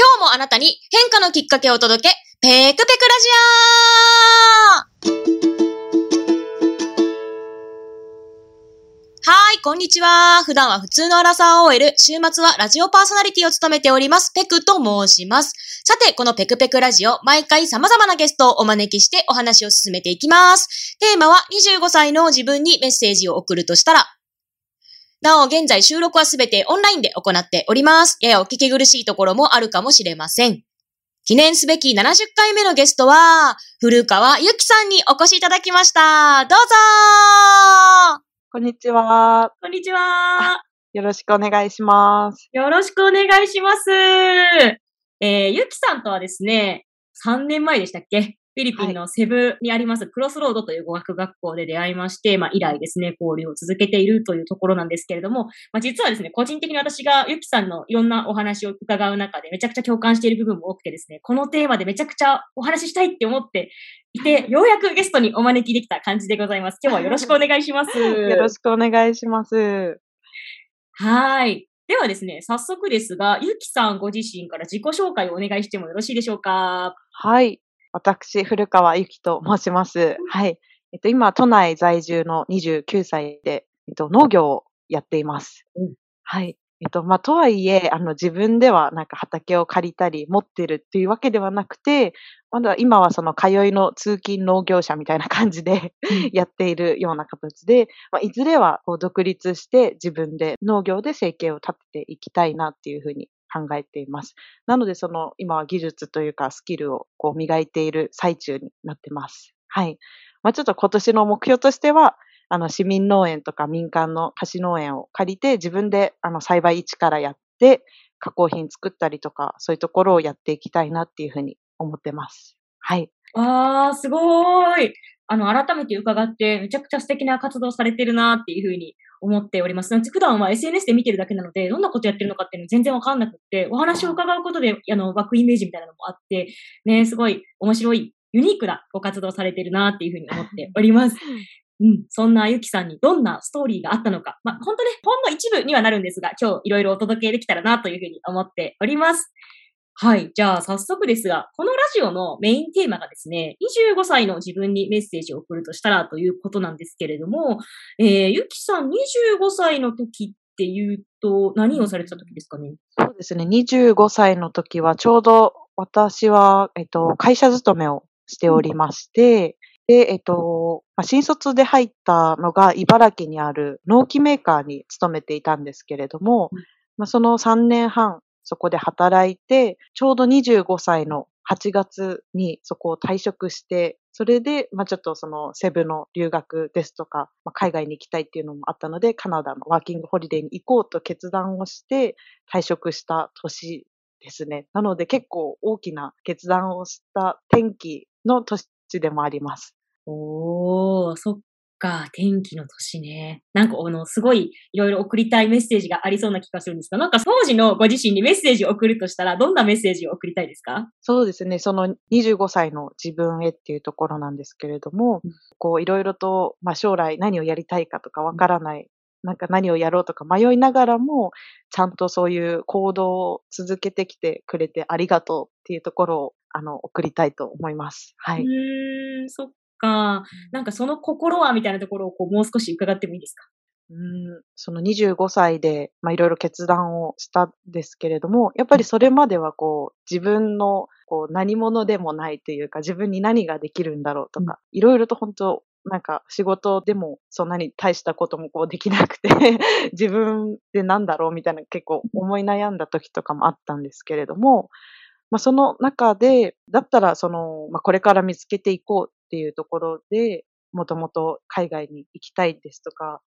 今日もあなたに変化のきっかけをお届け、ペクペクラジオはい、こんにちは。普段は普通のアラサー OL、週末はラジオパーソナリティを務めております、ペクと申します。さて、このペクペクラジオ、毎回様々なゲストをお招きしてお話を進めていきます。テーマは25歳の自分にメッセージを送るとしたら、なお、現在収録はすべてオンラインで行っております。ややお聞き苦しいところもあるかもしれません。記念すべき70回目のゲストは、古川ゆきさんにお越しいただきました。どうぞこんにちは。こんにちは。よろしくお願いします。よろしくお願いします。えー、ゆきさんとはですね、3年前でしたっけ？フィリピンのセブにありますクロスロードという語学学校で出会いまして、まあ以来ですね、交流を続けているというところなんですけれども、まあ実はですね、個人的に私がゆきさんのいろんなお話を伺う中でめちゃくちゃ共感している部分も多くてですね、このテーマでめちゃくちゃお話ししたいって思っていて、ようやくゲストにお招きできた感じでございます。今日はよろしくお願いします。よろしくお願いします。はい。ではですね、早速ですが、ゆきさんご自身から自己紹介をお願いしてもよろしいでしょうか？はい。私、古川ゆきと申します。はい。えっと、今、都内在住の29歳で、えっと、農業をやっています。うん、はい。えっと、まあ、とはいえ、あの、自分ではなんか畑を借りたり持ってるっていうわけではなくて、まだ今はその通いの通勤農業者みたいな感じで やっているような形で、まあ、いずれはこう独立して自分で農業で生計を立てていきたいなっていうふうに考えています。なので、その、今は技術というかスキルをこう磨いている最中になってます。はい。まあ、ちょっと今年の目標としては、あの、市民農園とか民間の菓子農園を借りて、自分で、あの、栽培一からやって、加工品作ったりとか、そういうところをやっていきたいなっていうふうに思ってます。はい。ああ、すごーい。あの、改めて伺って、めちゃくちゃ素敵な活動されてるなっていうふうに思っております。普段は SNS で見てるだけなので、どんなことやってるのかっていうの全然わかんなくって、お話を伺うことで、あの、湧くイメージみたいなのもあって、ね、すごい面白い、ユニークなご活動されてるなっていうふうに思っております。うん、そんなゆきさんにどんなストーリーがあったのか、まあ、本当ね、ほんの一部にはなるんですが、今日いろいろお届けできたらなというふうに思っております。はい。じゃあ、早速ですが、このラジオのメインテーマがですね、25歳の自分にメッセージを送るとしたらということなんですけれども、えー、ゆきさん25歳の時っていうと、何をされてた時ですかね？そうですね。25歳の時は、ちょうど私は、えっと、会社勤めをしておりまして、で、えっと、まあ、新卒で入ったのが茨城にある農機メーカーに勤めていたんですけれども、まあ、その3年半そこで働いて、ちょうど25歳の8月にそこを退職して、それで、まあちょっとそのセブの留学ですとか、まあ、海外に行きたいっていうのもあったので、カナダのワーキングホリデーに行こうと決断をして退職した年ですね。なので結構大きな決断をした天気の年でもあります。おー、そっか、天気の年ね。なんか、あの、すごい、いろいろ送りたいメッセージがありそうな気がするんですが、なんか当時のご自身にメッセージを送るとしたら、どんなメッセージを送りたいですか？そうですね。その25歳の自分へっていうところなんですけれども、うん、こう、いろいろと、まあ、将来何をやりたいかとかわからない、なんか何をやろうとか迷いながらも、ちゃんとそういう行動を続けてきてくれてありがとうっていうところを、あの、送りたいと思います。はい。うん、そっか、なんかその心はみたいなところをこうもう少し伺ってもいいですか？うんその25歳で、まあ、いろいろ決断をしたんですけれども、やっぱりそれまではこう、自分のこう何者でもないというか、自分に何ができるんだろうとか、いろいろと本当、なんか仕事でもそんなに大したこともこうできなくて 自分で何だろうみたいな結構思い悩んだ時とかもあったんですけれども、まあ、その中で、だったらその、まあ、これから見つけていこうっていうところで、もともと海外に行きたいですとか、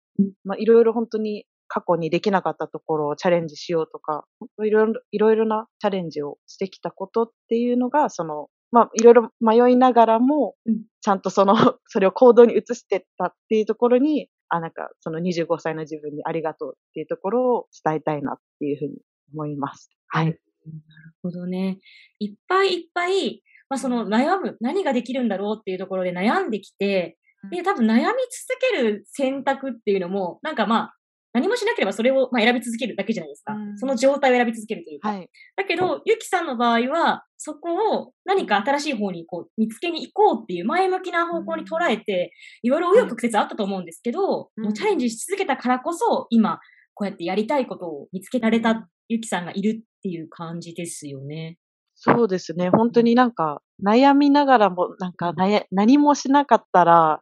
まあ、いろいろ本当に過去にできなかったところをチャレンジしようとか、いろいろ、いろいろなチャレンジをしてきたことっていうのが、その、まあ、いろいろ迷いながらも、ちゃんとその、それを行動に移してったっていうところに、あ、なんか、その25歳の自分にありがとうっていうところを伝えたいなっていうふうに思います。はい。なるほどね。いっぱいいっぱいまあ、その悩む、何ができるんだろうっていうところで悩んできて、で、多分悩み続ける選択っていうのも、なんかまあ、何もしなければそれを、まあ、選び続けるだけじゃないですか。その状態を選び続けるというか。はい、だけど、ゆきさんの場合は、そこを何か新しい方にこう見つけに行こうっていう前向きな方向に捉えて、いろいろ紆余曲折あったと思うんですけど、もうチャレンジし続けたからこそ、今、こうやってやりたいことを見つけられたゆきさんがいるっていう感じですよね。そうですね。本当になんか、悩みながらも、なんか何もしなかったら、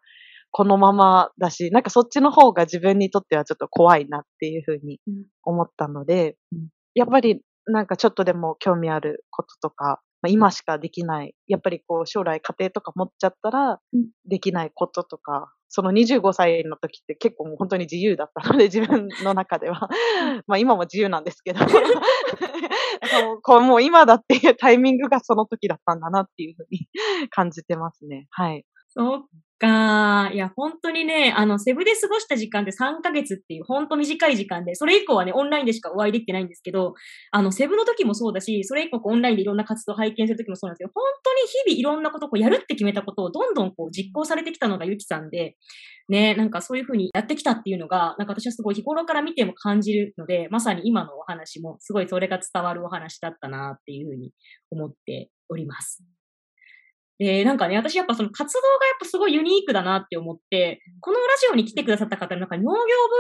このままだし、なんかそっちの方が自分にとってはちょっと怖いなっていうふうに思ったので、うん、やっぱりなんかちょっとでも興味あることとか、まあ、今しかできない、やっぱりこう将来家庭とか持っちゃったら、できないこととか、その25歳の時って結構もう本当に自由だったので、自分の中では。まあ今も自由なんですけど こうもう今だっていうタイミングがその時だったんだなっていうふうに感じてますね。はい。そっか。いや、本当にね、あの、セブで過ごした時間で3ヶ月っていう、本当短い時間で、それ以降はね、オンラインでしかお会いできてないんですけど、あの、セブの時もそうだし、それ以降オンラインでいろんな活動を拝見する時もそうなんですけど、本当に日々いろんなことをやるって決めたことをどんどんこう実行されてきたのがゆきさんで、ね、なんかそういうふうにやってきたっていうのが、なんか私はすごい日頃から見ても感じるので、まさに今のお話もすごいそれが伝わるお話だったなっていうふうに思っております。で、なんかね、私やっぱその活動がやっぱすごいユニークだなって思って、このラジオに来てくださった方の中に農業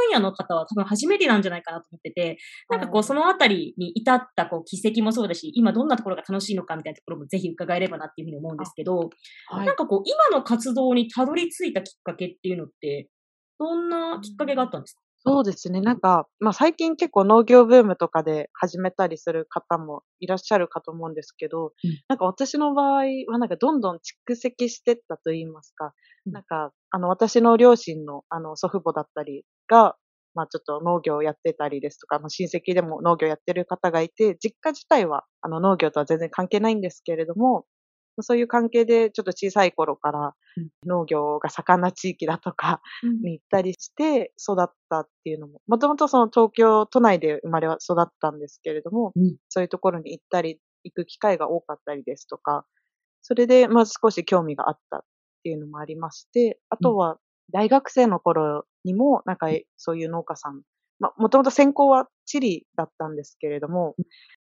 分野の方は多分初めてなんじゃないかなと思ってて、なんかこうそのあたりに至ったこう奇跡もそうだし、今どんなところが楽しいのかみたいなところもぜひ伺えればなっていうふうに思うんですけど、はい、なんかこう今の活動にたどり着いたきっかけっていうのって、どんなきっかけがあったんですか？そうですね。なんか、まあ最近結構農業ブームとかで始めたりする方もいらっしゃるかと思うんですけど、うん、なんか私の場合はなんかどんどん蓄積してったと言いますか、うん、なんか、あの私の両親のあの祖父母だったりが、まあちょっと農業をやってたりですとか、まあ、親戚でも農業やってる方がいて、実家自体はあの農業とは全然関係ないんですけれども、そういう関係でちょっと小さい頃から農業が盛んな地域だとかに行ったりして育ったっていうのも、もともとその東京都内で生まれは育ったんですけれども、そういうところに行ったり、行く機会が多かったりですとか、それでまず少し興味があったっていうのもありまして、あとは大学生の頃にもなんかそういう農家さんまもともと専攻は地理だったんですけれども、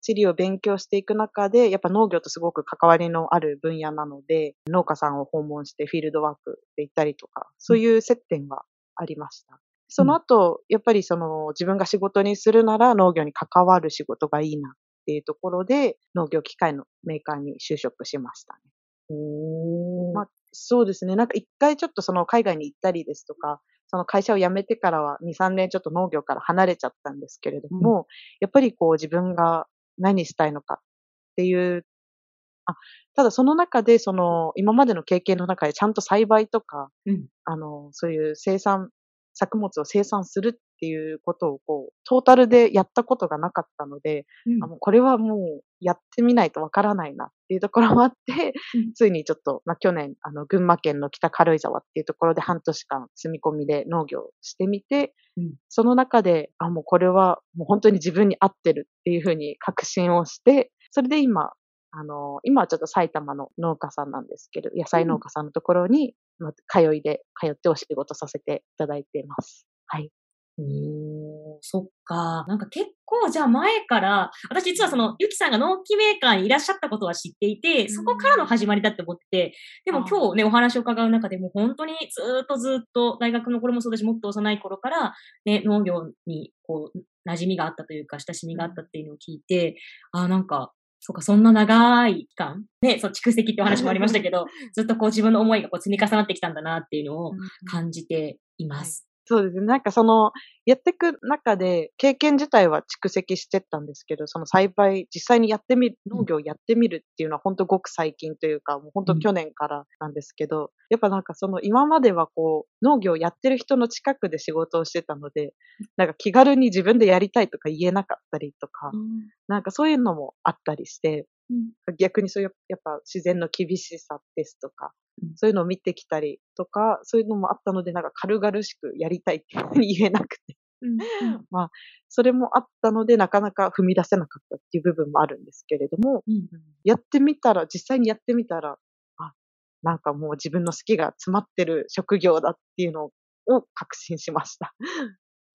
地理を勉強していく中で、やっぱ農業とすごく関わりのある分野なので、農家さんを訪問してフィールドワークで行ったりとか、そういう接点がありました。その後、やっぱりその自分が仕事にするなら農業に関わる仕事がいいなっていうところで、農業機械のメーカーに就職しましたね。おまあ、そうですね。なんか一回ちょっとその海外に行ったりですとか、その会社を辞めてからは2、3年ちょっと農業から離れちゃったんですけれども、うん、やっぱりこう自分が何したいのかっていう、あ、ただその中でその今までの経験の中でちゃんと栽培とか、うん、あの、そういう生産作物を生産するっていうことをこう、トータルでやったことがなかったので、うん、あもうこれはもうやってみないとわからないなっていうところもあって、うん、ついにちょっと、まあ、去年、あの、群馬県の北軽井沢っていうところで半年間住み込みで農業してみて、うん、その中で、あ、もうこれはもう本当に自分に合ってるっていうふうに確信をして、それで今、あの、今はちょっと埼玉の農家さんなんですけど、野菜農家さんのところに、まあ、通いで、通ってお仕事させていただいています。はい。おー、そっか。なんか結構じゃあ前から、私実はその、ゆきさんが納期メーカーにいらっしゃったことは知っていて、そこからの始まりだって思ってて、でも今日ね、お話を伺う中でも本当にずっとずっと大学の頃もそうだし、もっと幼い頃から、ね、農業にこう、馴染みがあったというか、親しみがあったっていうのを聞いて、あなんか、そうか、そんな長い期間、ね、そう、蓄積ってお話もありましたけど、ずっとこう自分の思いがこう積み重なってきたんだなっていうのを感じています。そうですね。なんかその、やっていく中で、経験自体は蓄積してったんですけど、その栽培、実際にやってみる、農業やってみるっていうのは本当ごく最近というか、もう本当去年からなんですけど、やっぱなんかその今まではこう、農業やってる人の近くで仕事をしてたので、なんか気軽に自分でやりたいとか言えなかったりとか、なんかそういうのもあったりして、逆にそういうやっぱ自然の厳しさですとか、そういうのを見てきたりとか、そういうのもあったので、なんか軽々しくやりたいって言えなくて。うん、まあ、それもあったので、なかなか踏み出せなかったっていう部分もあるんですけれども、うん、やってみたら、実際にやってみたら、あ、なんかもう自分の好きが詰まってる職業だっていうのを確信しました。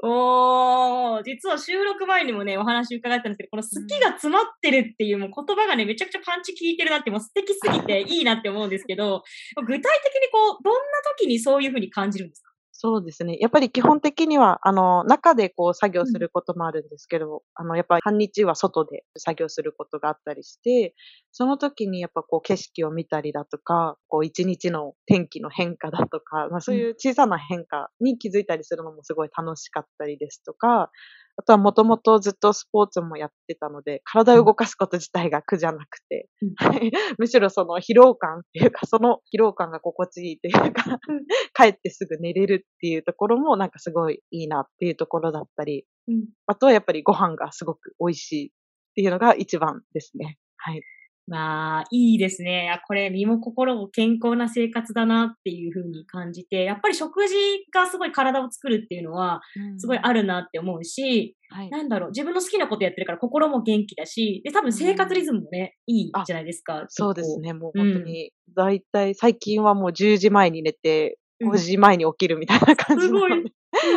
おー、実は収録前にもね、お話伺ったんですけど、この好きが詰まってるっていうもう言葉がね、めちゃくちゃパンチ効いてるなって、もう素敵すぎていいなって思うんですけど、具体的にこう、どんな時にそういうふうに感じるんですか？そうですね。やっぱり基本的には、あの、中でこう作業することもあるんですけど、あの、やっぱり半日は外で作業することがあったりして、その時にやっぱこう景色を見たりだとか、こう一日の天気の変化だとか、まあそういう小さな変化に気づいたりするのもすごい楽しかったりですとか、あとはもともとずっとスポーツもやってたので、体を動かすこと自体が苦じゃなくて、うん、むしろその疲労感っていうか、その疲労感が心地いいというか、帰ってすぐ寝れるっていうところもなんかすごいいいなっていうところだったり、うん、あとはやっぱりご飯がすごく美味しいっていうのが一番ですね。はい。まあ、いいですね。これ、身も心も健康な生活だなっていうふうに感じて、やっぱり食事がすごい体を作るっていうのは、すごいあるなって思うし、うんなんだろう、自分の好きなことやってるから心も元気だし、で、多分生活リズムもね、うん、いいじゃないですか。そうですね。もう本当に、だいたい最近はもう10時前に寝て、5時前に起きるみたいな感じなので、すごい。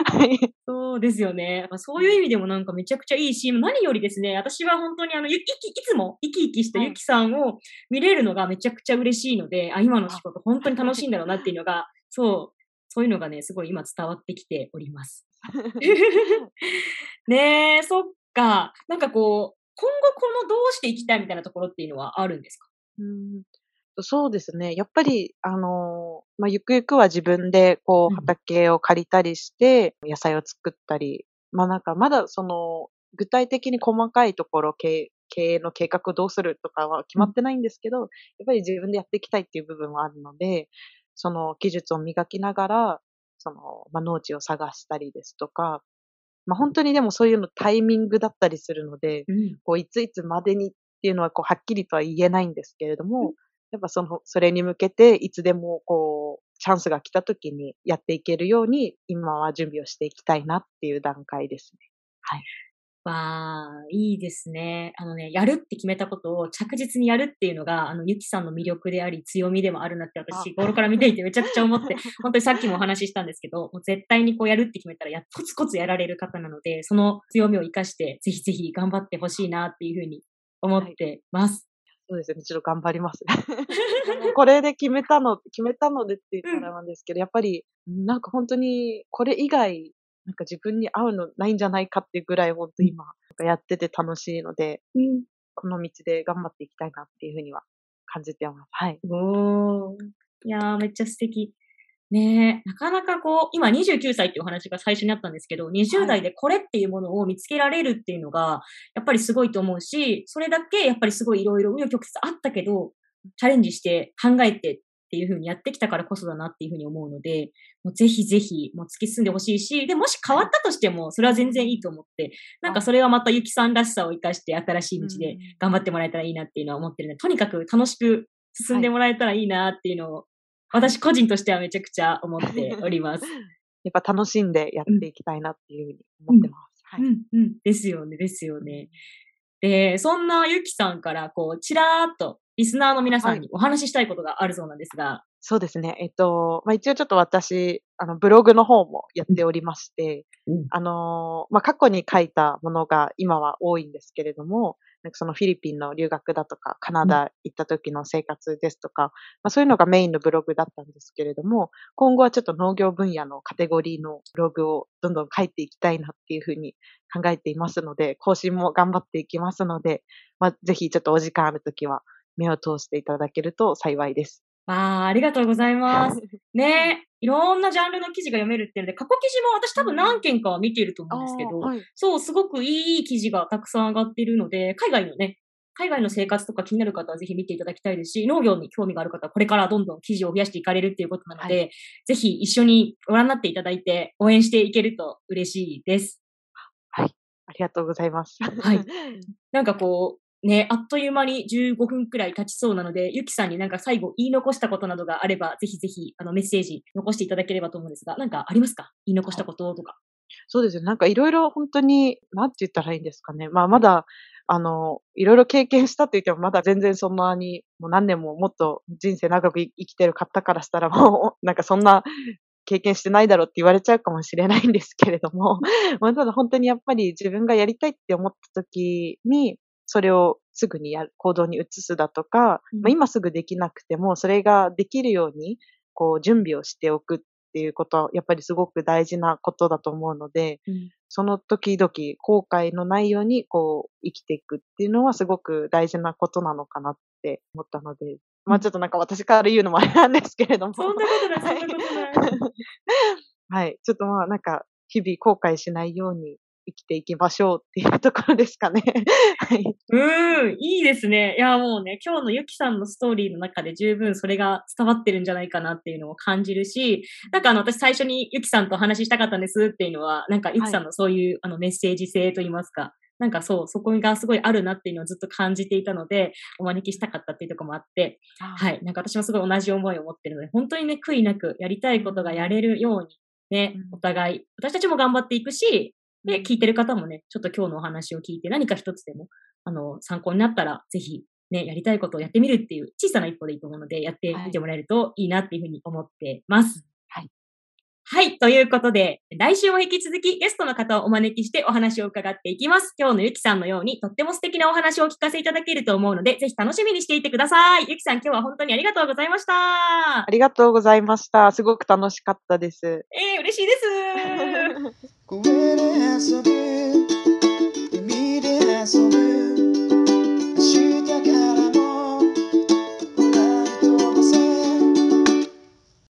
はい。そうですよね。そういう意味でもなんかめちゃくちゃいいし、何よりですね、私は本当にあの、いいつも生き生きしたゆきさんを見れるのがめちゃくちゃ嬉しいので、あ、今の仕事本当に楽しいんだろうなっていうのが、そう、そういうのがね、すごい今伝わってきております。ねえ、そっか。なんかこう、今後このどうしていきたいみたいなところっていうのはあるんですか？うんそうですね。やっぱり、あの、まあ、ゆくゆくは自分で、こう、畑を借りたりして、野菜を作ったり、まあ、なんか、まだその、具体的に細かいところ、経営の計画をどうするとかは決まってないんですけど、やっぱり自分でやっていきたいっていう部分はあるので、その技術を磨きながら、その、まあ、農地を探したりですとか、まあ、本当にでもそういうのタイミングだったりするので、うん、こう、いついつまでにっていうのは、こう、はっきりとは言えないんですけれども、やっぱその、それに向けて、いつでもこう、チャンスが来た時にやっていけるように、今は準備をしていきたいなっていう段階ですね。はい。わあ、いいですね。あのね、やるって決めたことを着実にやるっていうのが、あの、ゆきさんの魅力であり、強みでもあるなって私、日頃から見ていてめちゃくちゃ思って、本当にさっきもお話ししたんですけど、もう絶対にこうやるって決めたらや、コツコツやられる方なので、その強みを活かして、ぜひぜひ頑張ってほしいなっていうふうに思ってます。そうですね、ちょっと頑張ります。これで決めたの、決めたのでって言ったらなんですけど、うん、やっぱり、なんか本当に、これ以外、なんか自分に合うのないんじゃないかっていうぐらい、本当今、やってて楽しいので、うん、この道で頑張っていきたいなっていうふうには感じてます。はい。おー。いやー、めっちゃ素敵。ねえ、なかなかこう、今29歳っていうお話が最初にあったんですけど、20代でこれっていうものを見つけられるっていうのが、やっぱりすごいと思うし、それだけやっぱりすごいいろいろ紆余曲折あったけど、チャレンジして考えてっていうふうにやってきたからこそだなっていうふうに思うので、もうぜひぜひ、もう突き進んでほしいし、で、もし変わったとしても、それは全然いいと思って、なんかそれはまたゆきさんらしさを生かして新しい道で頑張ってもらえたらいいなっていうのは思ってるので、とにかく楽しく進んでもらえたらいいなっていうのを私個人としてはめちゃくちゃ思っております。やっぱ楽しんでやっていきたいなっていうふうに思ってます。はい。うん、うん、ですよね、ですよね。で、そんなゆきさんから、こう、ちらーっとリスナーの皆さんにお話ししたいことがあるそうなんですが。そうですね。えっと、まあ、一応ちょっと私、あの、ブログの方もやっておりまして、うん、あの、まあ、過去に書いたものが今は多いんですけれども、なんかそのフィリピンの留学だとか、カナダ行った時の生活ですとか、まあ、そういうのがメインのブログだったんですけれども、今後はちょっと農業分野のカテゴリーのブログをどんどん書いていきたいなっていうふうに考えていますので、更新も頑張っていきますので、まあ、ぜひちょっとお時間ある時は目を通していただけると幸いです。ああ、ありがとうございます。ねいろんなジャンルの記事が読めるっていうので、過去記事も私多分何件かは見ていると思うんですけど、はい、そう、すごくいい記事がたくさん上がっているので、海外のね、海外の生活とか気になる方はぜひ見ていただきたいですし、農業に興味がある方はこれからどんどん記事を増やしていかれるっていうことなので、はい、ぜひ一緒にご覧になっていただいて応援していけると嬉しいです。はい。ありがとうございます。はい。なんかこう、ね、あっという間に15分くらい経ちそうなので、ゆきさんになんか最後言い残したことなどがあれば、ぜひぜひあのメッセージ残していただければと思うんですが、なんかありますか？言い残したこととか。そうですね。なんかいろいろ本当に、なんて言ったらいいんですかね。まあまだ、あの、いろいろ経験したって言ってもまだ全然そんなに、もう何年ももっと人生長く生きてる方からしたらもう、なんかそんな経験してないだろうって言われちゃうかもしれないんですけれども、まあ、ただ本当にやっぱり自分がやりたいって思った時に、それをすぐにやる、行動に移すだとか、うんまあ、今すぐできなくても、それができるように、こう、準備をしておくっていうことは、やっぱりすごく大事なことだと思うので、うんその時々後悔のないように、こう、生きていくっていうのはすごく大事なことなのかなって思ったので、まあちょっとなんか私から言うのもあれなんですけれども。そんなことない、そんなことない。はい。ちょっとまあなんか、日々後悔しないように生きていきましょうっていうところですかね。はい。うーん、いいですね。いや、もうね、今日のゆきさんのストーリーの中で十分それが伝わってるんじゃないかなっていうのを感じるし、なんかあの、私最初にゆきさんとお話ししたかったんですっていうのは、なんかゆきさんのそういう、あのメッセージ性といいますか、なんかそう、そこがすごいあるなっていうのをずっと感じていたので、お招きしたかったっていうところもあって、はい。なんか私もすごい同じ思いを持ってるので、本当にね、悔いなくやりたいことがやれるように、ねうん、お互い、私たちも頑張っていくし、で、聞いてる方もね、ちょっと今日のお話を聞いて何か一つでも、あの、参考になったら、ぜひ、ね、やりたいことをやってみるっていう小さな一歩でいいと思うので、やってみてもらえるといいなっていうふうに思ってます。はい。はい。ということで、来週も引き続きゲストの方をお招きしてお話を伺っていきます。今日のゆきさんのようにとっても素敵なお話をお聞かせいただけると思うので、ぜひ楽しみにしていてください。ゆきさん、今日は本当にありがとうございましたあ。りがとうございました。すごく楽しかったです。えー、嬉しいです。公園で遊ぶ海で遊ぶ